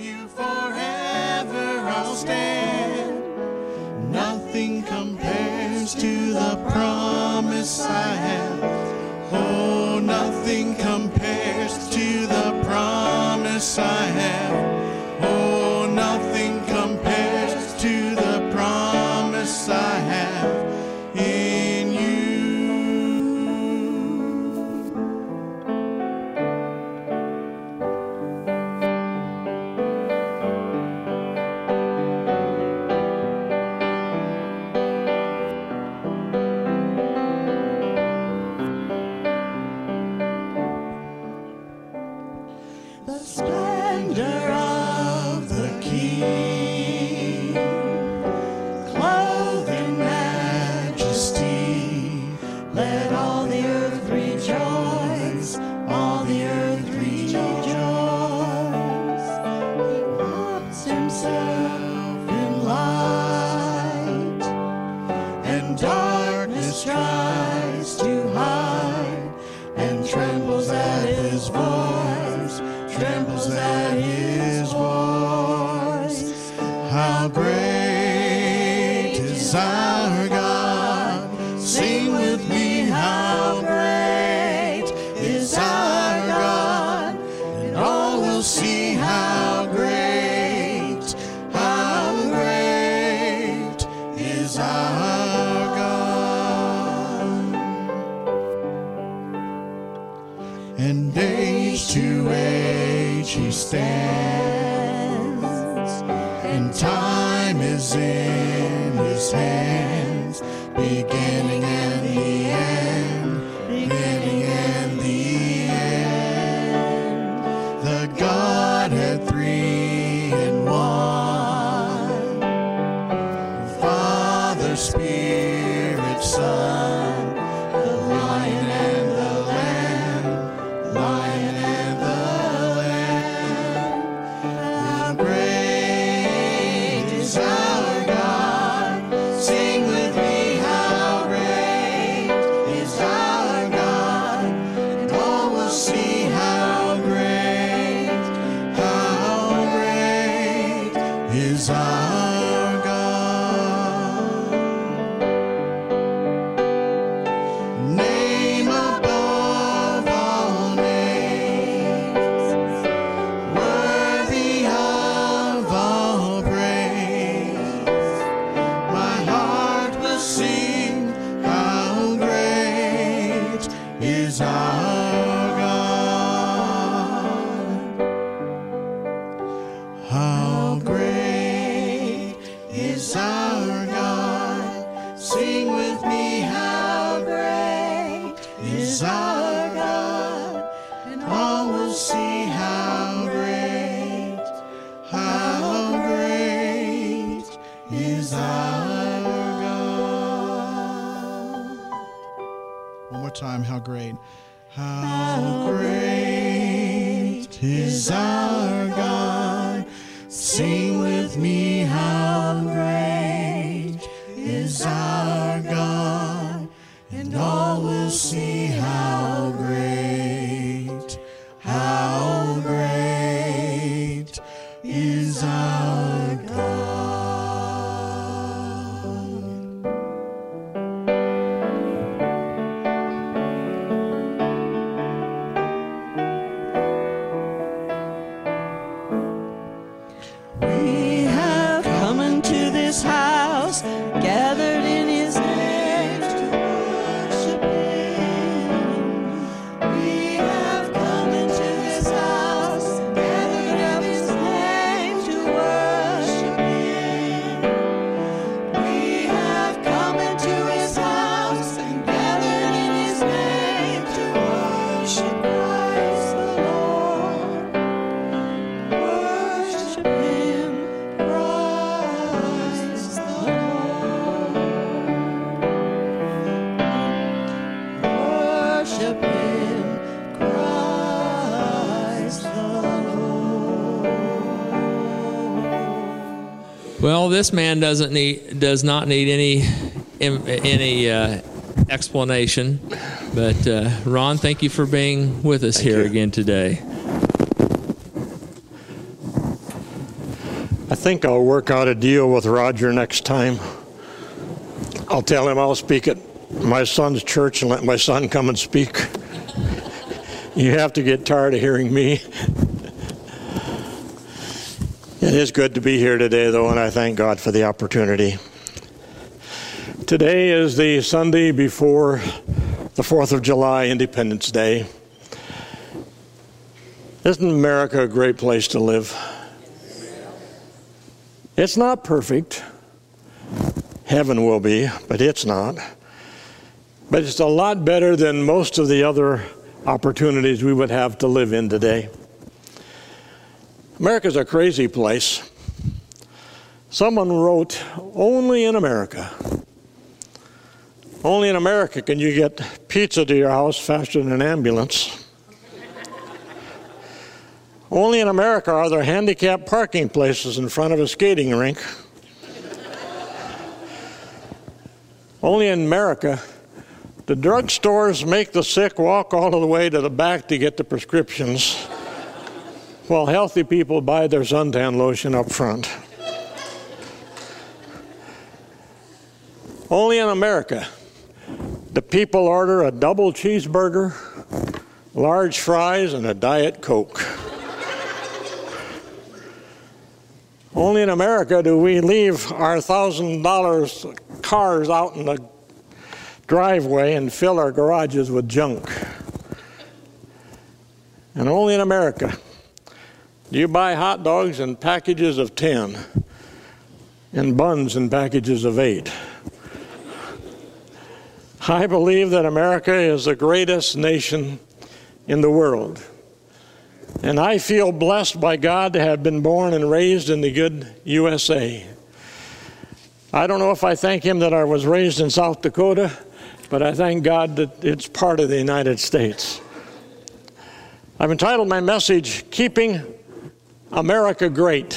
you forever I'll stand. Nothing compares to the promise I have. Oh, nothing compares to the promise I have. beginning Well, this man doesn't need does not need any any uh, explanation. But uh, Ron, thank you for being with us thank here you. again today. I think I'll work out a deal with Roger next time. I'll tell him I'll speak at my son's church and let my son come and speak. You have to get tired of hearing me. It is good to be here today, though, and I thank God for the opportunity. Today is the Sunday before the 4th of July, Independence Day. Isn't America a great place to live? It's not perfect. Heaven will be, but it's not. But it's a lot better than most of the other opportunities we would have to live in today. America's a crazy place. Someone wrote, Only in America. Only in America can you get pizza to your house faster than an ambulance. Only in America are there handicapped parking places in front of a skating rink. Only in America the drugstores make the sick walk all the way to the back to get the prescriptions, while healthy people buy their suntan lotion up front. Only in America, the people order a double cheeseburger, large fries, and a Diet Coke. Only in America do we leave our thousand dollars cars out in the driveway and fill our garages with junk. And only in America you buy hot dogs in packages of 10 and buns in packages of 8. I believe that America is the greatest nation in the world. And I feel blessed by God to have been born and raised in the good USA. I don't know if I thank Him that I was raised in South Dakota, but I thank God that it's part of the United States. I've entitled my message, Keeping America Great.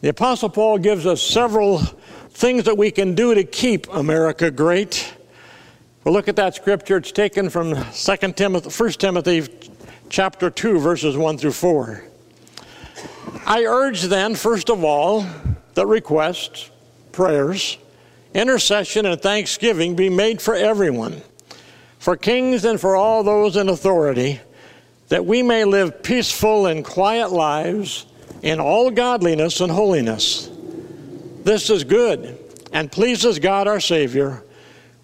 The Apostle Paul gives us several things that we can do to keep America great. We'll look at that scripture. It's taken from 2 Timothy, 1 Timothy chapter 2, verses 1 through 4. I urge then, first of all, that requests, prayers, intercession, and thanksgiving be made for everyone, for kings and for all those in authority, that we may live peaceful and quiet lives in all godliness and holiness. This is good and pleases God our Savior,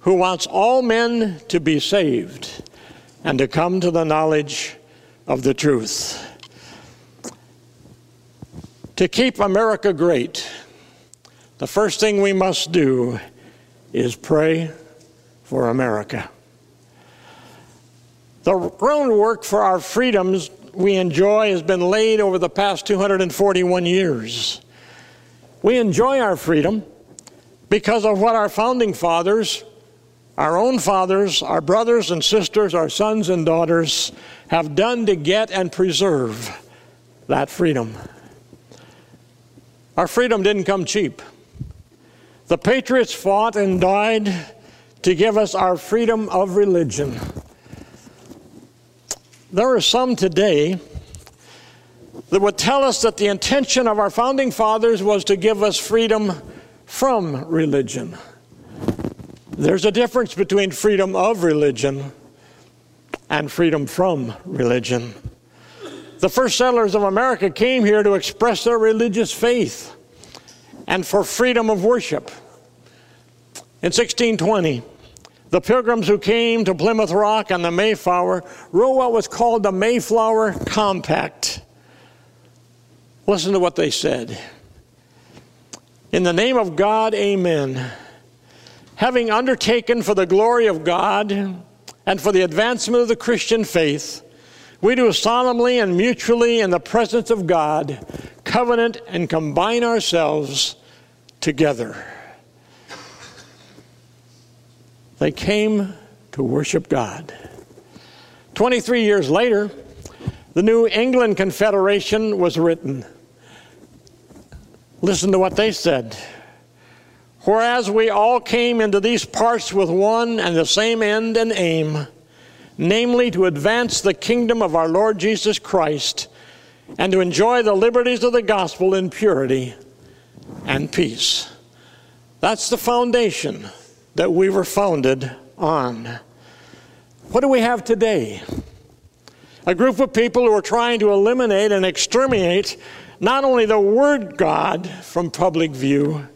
who wants all men to be saved and to come to the knowledge of the truth. To keep America great, the first thing we must do is pray for America. The groundwork for our freedoms we enjoy has been laid over the past 241 years. We enjoy our freedom because of what our founding fathers, our own fathers, our brothers and sisters, our sons and daughters have done to get and preserve that freedom. Our freedom didn't come cheap. The patriots fought and died to give us our freedom of religion. There are some today that would tell us that the intention of our founding fathers was to give us freedom from religion. There's a difference between freedom of religion and freedom from religion. The first settlers of America came here to express their religious faith and for freedom of worship. In 1620, the pilgrims who came to Plymouth Rock on the Mayflower wrote what was called the Mayflower Compact. Listen to what they said. In the name of God, amen. Having undertaken for the glory of God and for the advancement of the Christian faith, we do solemnly and mutually in the presence of God covenant and combine ourselves together. They came to worship God. 23 years later, the New England Confederation was written. Listen to what they said. Whereas we all came into these parts with one and the same end and aim, namely to advance the kingdom of our Lord Jesus Christ and to enjoy the liberties of the gospel in purity and peace. That's the foundation that we were founded on. What do we have today? A group of people who are trying to eliminate and exterminate not only the word God from public view,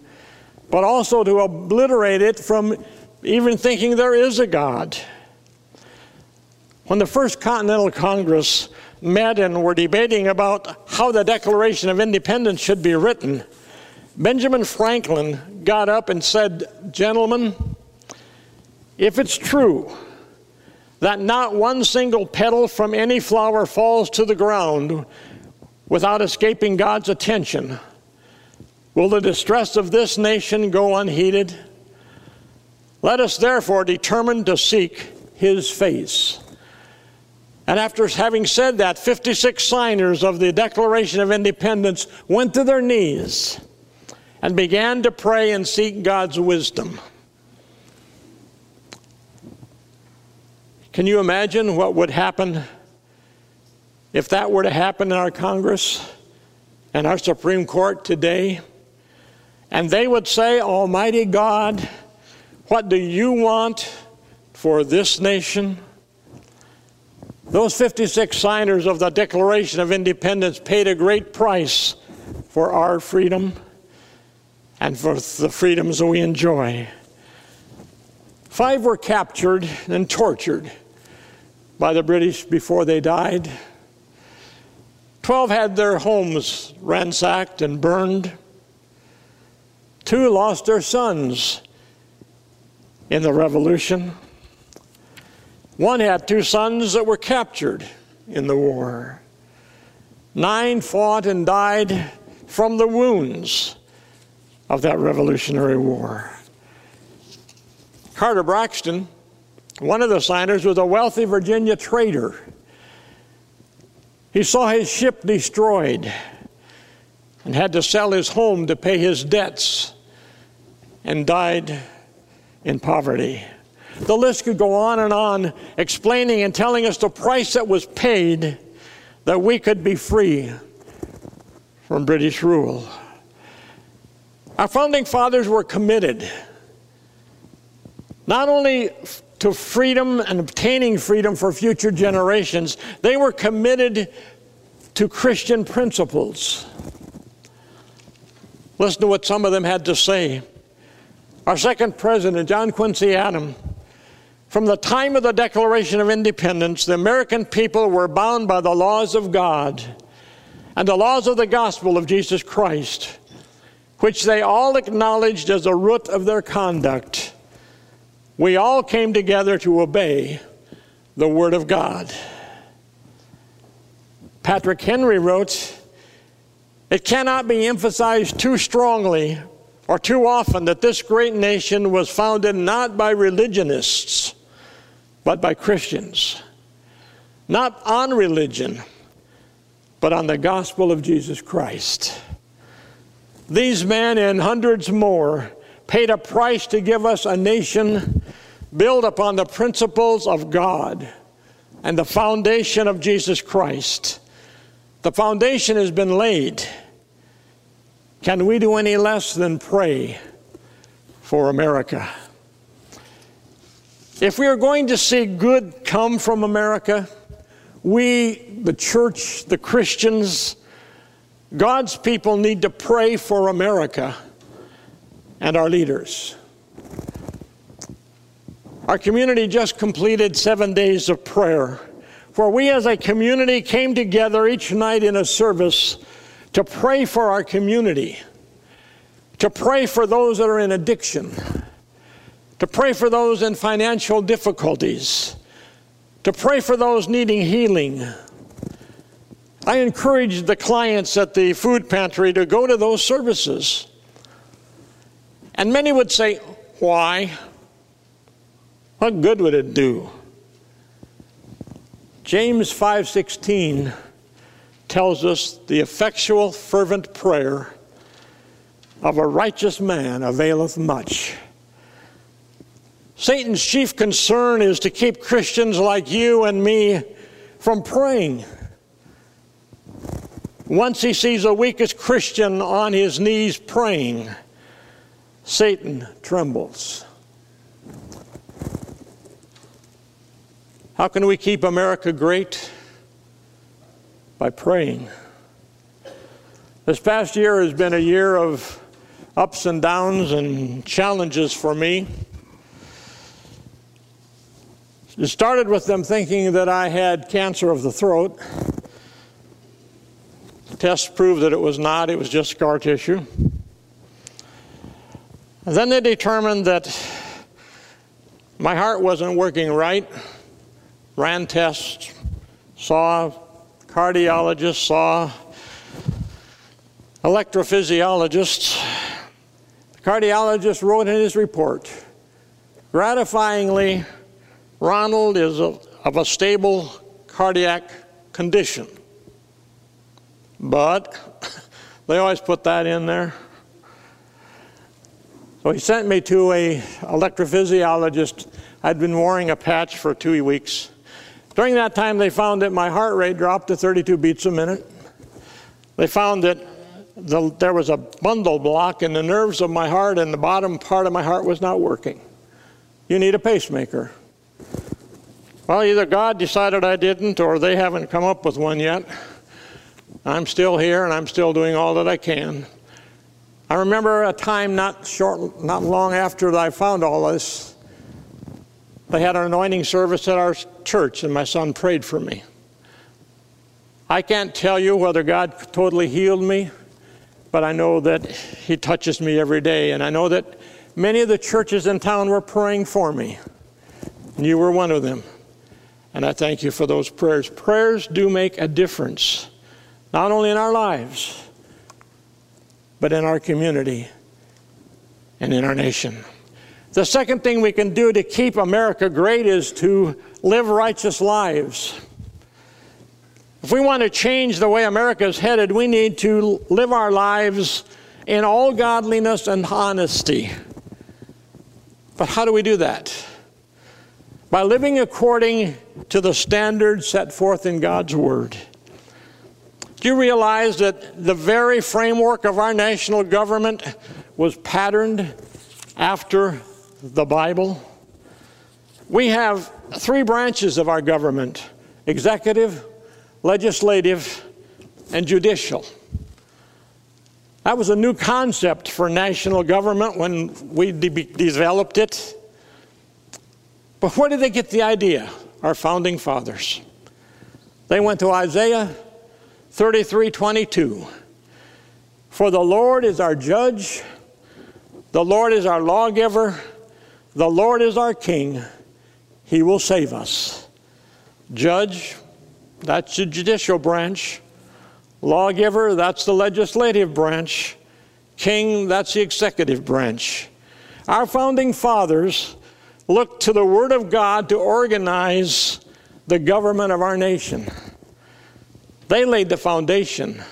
but also to obliterate it from even thinking there is a God. When the First Continental Congress met and were debating about how the Declaration of Independence should be written, Benjamin Franklin got up and said, Gentlemen, if it's true that not one single petal from any flower falls to the ground without escaping God's attention, will the distress of this nation go unheeded? Let us therefore determine to seek his face. And after having said that, 56 signers of the Declaration of Independence went to their knees and began to pray and seek God's wisdom. Can you imagine what would happen if that were to happen in our Congress and our Supreme Court today? And they would say, Almighty God, what do you want for this nation? Those 56 signers of the Declaration of Independence paid a great price for our freedom and for the freedoms that we enjoy. Five were captured and tortured by the British before they died. Twelve had their homes ransacked and burned. Two lost their sons in the revolution. One had two sons that were captured in the war. Nine fought and died from the wounds of that Revolutionary War. Carter Braxton, one of the signers, was a wealthy Virginia trader. He saw his ship destroyed and had to sell his home to pay his debts and died in poverty. The list could go on and on, explaining and telling us the price that was paid that we could be free from British rule. Our founding fathers were committed not only to freedom and obtaining freedom for future generations, they were committed to Christian principles. Listen to what some of them had to say. Our second president, John Quincy Adams, from the time of the Declaration of Independence, the American people were bound by the laws of God and the laws of the gospel of Jesus Christ, which they all acknowledged as a root of their conduct. We all came together to obey the Word of God. Patrick Henry wrote, It cannot be emphasized too strongly or too often that this great nation was founded not by religionists, but by Christians. Not on religion, but on the gospel of Jesus Christ. These men and hundreds more paid a price to give us a nation built upon the principles of God and the foundation of Jesus Christ. The foundation has been laid. Can we do any less than pray for America? If we are going to see good come from America, we, the church, the Christians, God's people need to pray for America and our leaders. Our community just completed seven days of prayer, for we as a community came together each night in a service to pray for our community, to pray for those that are in addiction, to pray for those in financial difficulties, to pray for those needing healing. I encourage the clients at the food pantry to go to those services. And many would say, Why? What good would it do? James 5:16 tells us the effectual fervent prayer of a righteous man availeth much. Satan's chief concern is to keep Christians like you and me from praying. Once he sees the weakest Christian on his knees praying, Satan trembles. How can we keep America great? By praying. This past year has been a year of ups and downs and challenges for me. It started with them thinking that I had cancer of the throat. Tests proved that it was not, it was just scar tissue. And then they determined that my heart wasn't working right. Ran tests, saw cardiologists, saw electrophysiologists. The cardiologist wrote in his report gratifyingly, Ronald is of a stable cardiac condition. But they always put that in there. So he sent me to a electrophysiologist. I'd been wearing a patch for two weeks. During that time, they found that my heart rate dropped to 32 beats a minute. They found that the, there was a bundle block in the nerves of my heart, and the bottom part of my heart was not working. You need a pacemaker. Well, either God decided I didn't, or they haven't come up with one yet. I'm still here, and I'm still doing all that I can. I remember a time not short, not long after I found all this. They had an anointing service at our church, and my son prayed for me. I can't tell you whether God totally healed me, but I know that He touches me every day, and I know that many of the churches in town were praying for me, and you were one of them. And I thank you for those prayers. Prayers do make a difference, not only in our lives, but in our community and in our nation. The second thing we can do to keep America great is to live righteous lives. If we want to change the way America is headed, we need to live our lives in all godliness and honesty. But how do we do that? By living according to the standards set forth in God's Word. Do you realize that the very framework of our national government was patterned after the Bible? We have three branches of our government executive, legislative, and judicial. That was a new concept for national government when we de- developed it. But where did they get the idea? Our founding fathers. They went to Isaiah 33 22. For the Lord is our judge, the Lord is our lawgiver, the Lord is our king. He will save us. Judge, that's the judicial branch. Lawgiver, that's the legislative branch. King, that's the executive branch. Our founding fathers looked to the Word of God to organize the government of our nation. They laid the foundation,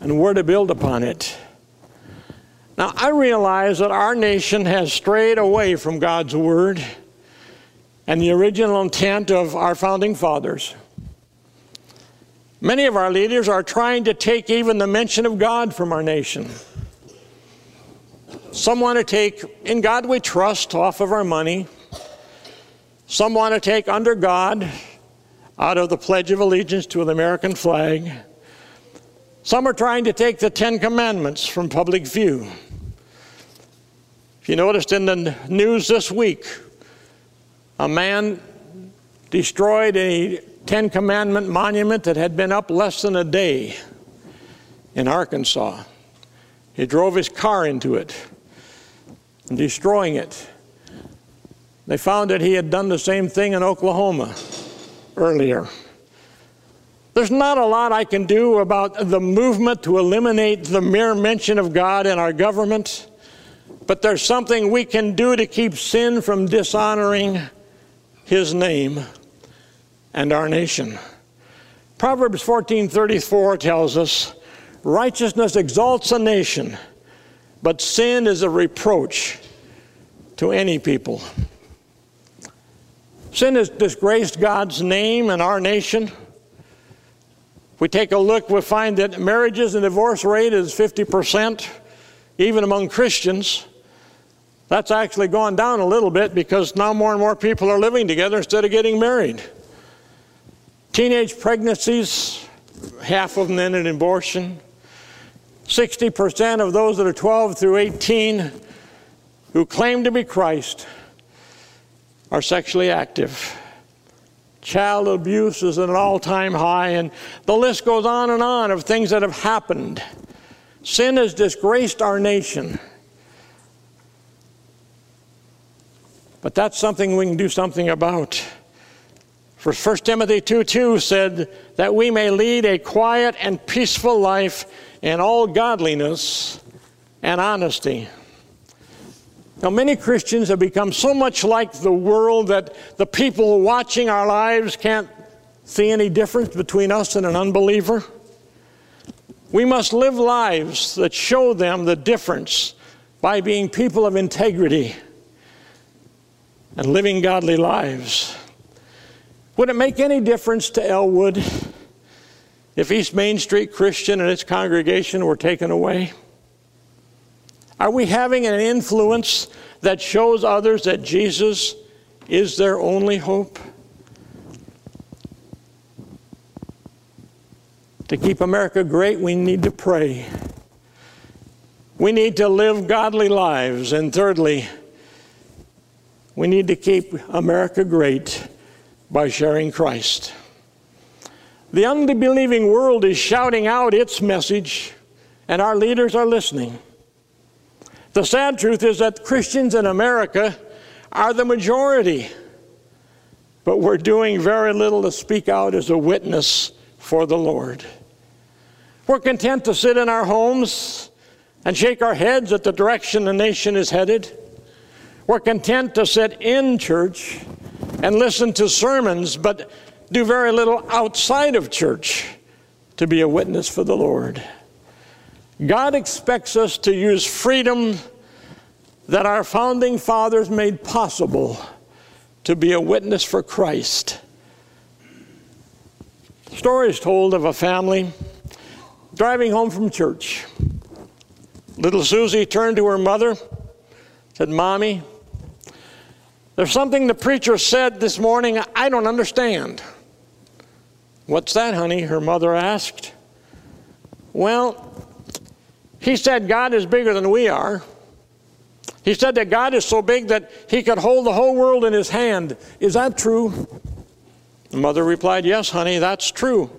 and we're to build upon it. Now, I realize that our nation has strayed away from God's Word and the original intent of our founding fathers. Many of our leaders are trying to take even the mention of God from our nation. Some want to take In God We Trust off of our money. Some want to take Under God out of the Pledge of Allegiance to the American flag. Some are trying to take the Ten Commandments from public view. If you noticed in the news this week, a man destroyed a Ten Commandment monument that had been up less than a day in Arkansas. He drove his car into it, destroying it. They found that he had done the same thing in Oklahoma earlier. There's not a lot I can do about the movement to eliminate the mere mention of God in our government, but there's something we can do to keep sin from dishonoring His name and our nation. Proverbs 14:34 tells us, "Righteousness exalts a nation, but sin is a reproach to any people." Sin has disgraced God's name and our nation. We take a look, we find that marriages and divorce rate is 50%, even among Christians. That's actually gone down a little bit because now more and more people are living together instead of getting married. Teenage pregnancies, half of them end in abortion. 60% of those that are 12 through 18 who claim to be Christ are sexually active. Child abuse is at an all time high, and the list goes on and on of things that have happened. Sin has disgraced our nation. But that's something we can do something about. For 1 Timothy 2 2 said that we may lead a quiet and peaceful life in all godliness and honesty. Now, many Christians have become so much like the world that the people watching our lives can't see any difference between us and an unbeliever. We must live lives that show them the difference by being people of integrity and living godly lives. Would it make any difference to Elwood if East Main Street Christian and its congregation were taken away? Are we having an influence that shows others that Jesus is their only hope? To keep America great, we need to pray. We need to live godly lives. And thirdly, we need to keep America great by sharing Christ. The unbelieving world is shouting out its message, and our leaders are listening. The sad truth is that Christians in America are the majority, but we're doing very little to speak out as a witness for the Lord. We're content to sit in our homes and shake our heads at the direction the nation is headed. We're content to sit in church and listen to sermons, but do very little outside of church to be a witness for the Lord. God expects us to use freedom that our founding fathers made possible to be a witness for Christ. Stories told of a family driving home from church. Little Susie turned to her mother, said, Mommy, there's something the preacher said this morning I don't understand. What's that, honey? Her mother asked. Well, he said God is bigger than we are. He said that God is so big that he could hold the whole world in his hand. Is that true? The mother replied, Yes, honey, that's true.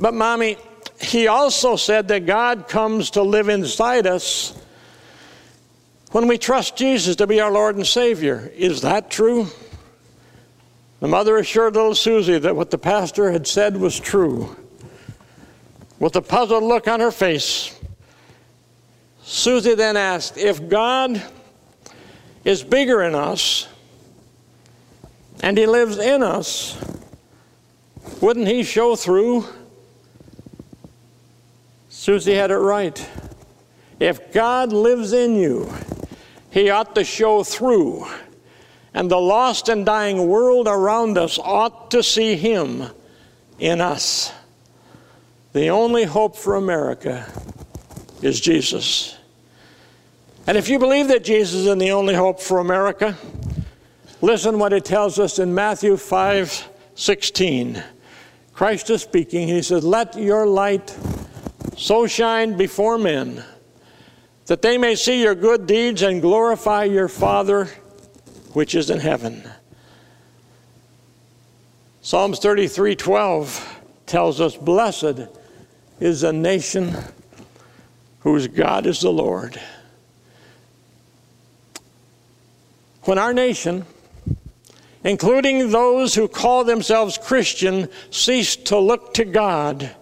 But, mommy, he also said that God comes to live inside us when we trust Jesus to be our Lord and Savior. Is that true? The mother assured little Susie that what the pastor had said was true. With a puzzled look on her face, Susie then asked, If God is bigger in us and He lives in us, wouldn't He show through? Susie had it right. If God lives in you, he ought to show through. And the lost and dying world around us ought to see Him in us. The only hope for America is Jesus. And if you believe that Jesus is the only hope for America, listen what it tells us in Matthew 5 16. Christ is speaking. He says, Let your light so shine before men that they may see your good deeds and glorify your Father which is in heaven. Psalms 33:12 tells us blessed is a nation whose God is the Lord. When our nation, including those who call themselves Christian, cease to look to God,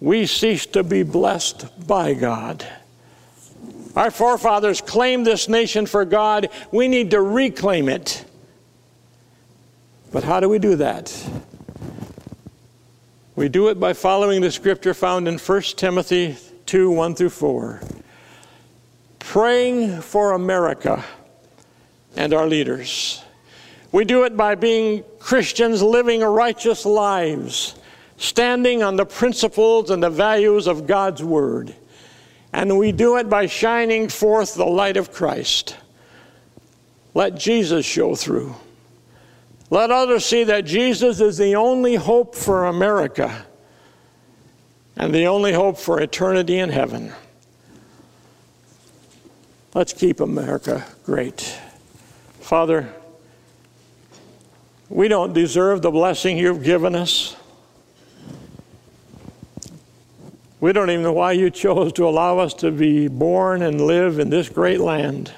we cease to be blessed by God. Our forefathers claimed this nation for God. We need to reclaim it. But how do we do that? We do it by following the scripture found in 1 Timothy 2 1 through 4. Praying for America and our leaders. We do it by being Christians living righteous lives standing on the principles and the values of God's Word. And we do it by shining forth the light of Christ. Let Jesus show through. Let others see that Jesus is the only hope for America and the only hope for eternity in heaven. Let's keep America great. Father, we don't deserve the blessing you've given us. We don't even know why you chose to allow us to be born and live in this great land.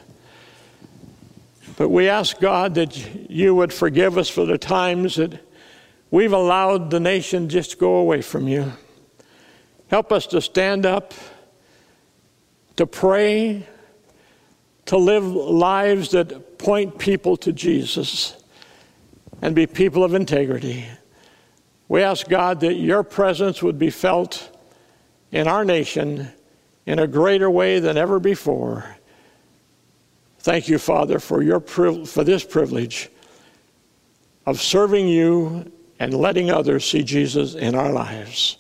But we ask God that you would forgive us for the times that we've allowed the nation just go away from you. Help us to stand up, to pray, to live lives that point people to Jesus, and be people of integrity. We ask God that your presence would be felt in our nation in a greater way than ever before. Thank you, Father, for, your, for this privilege of serving you and letting others see Jesus in our lives.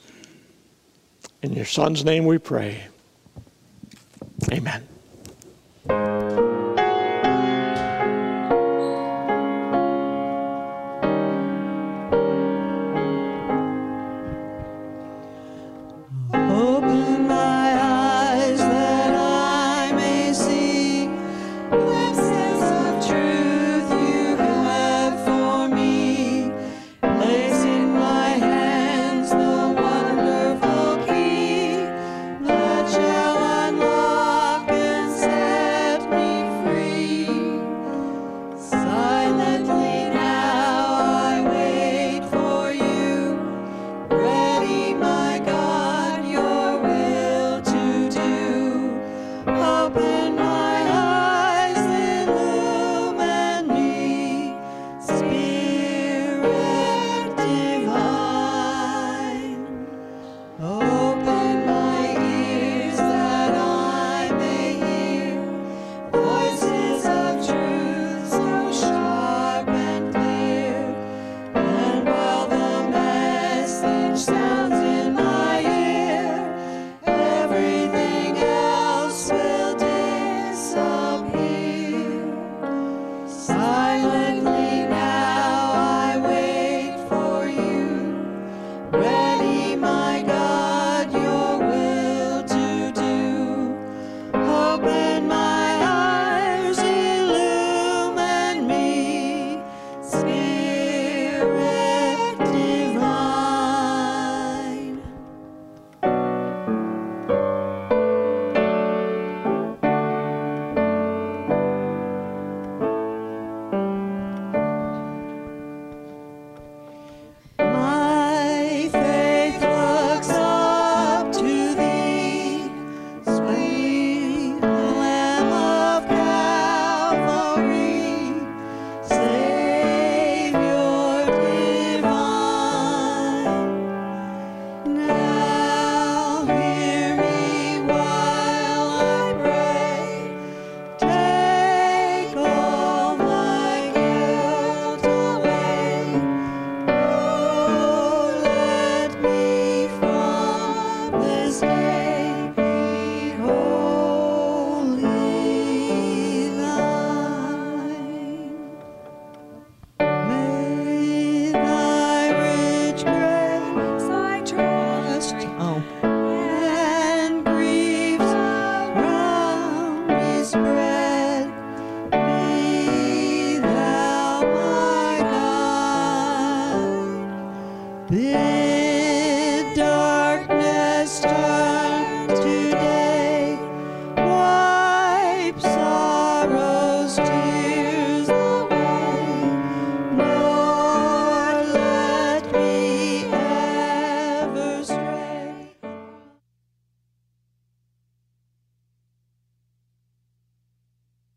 In your Son's name we pray. Amen.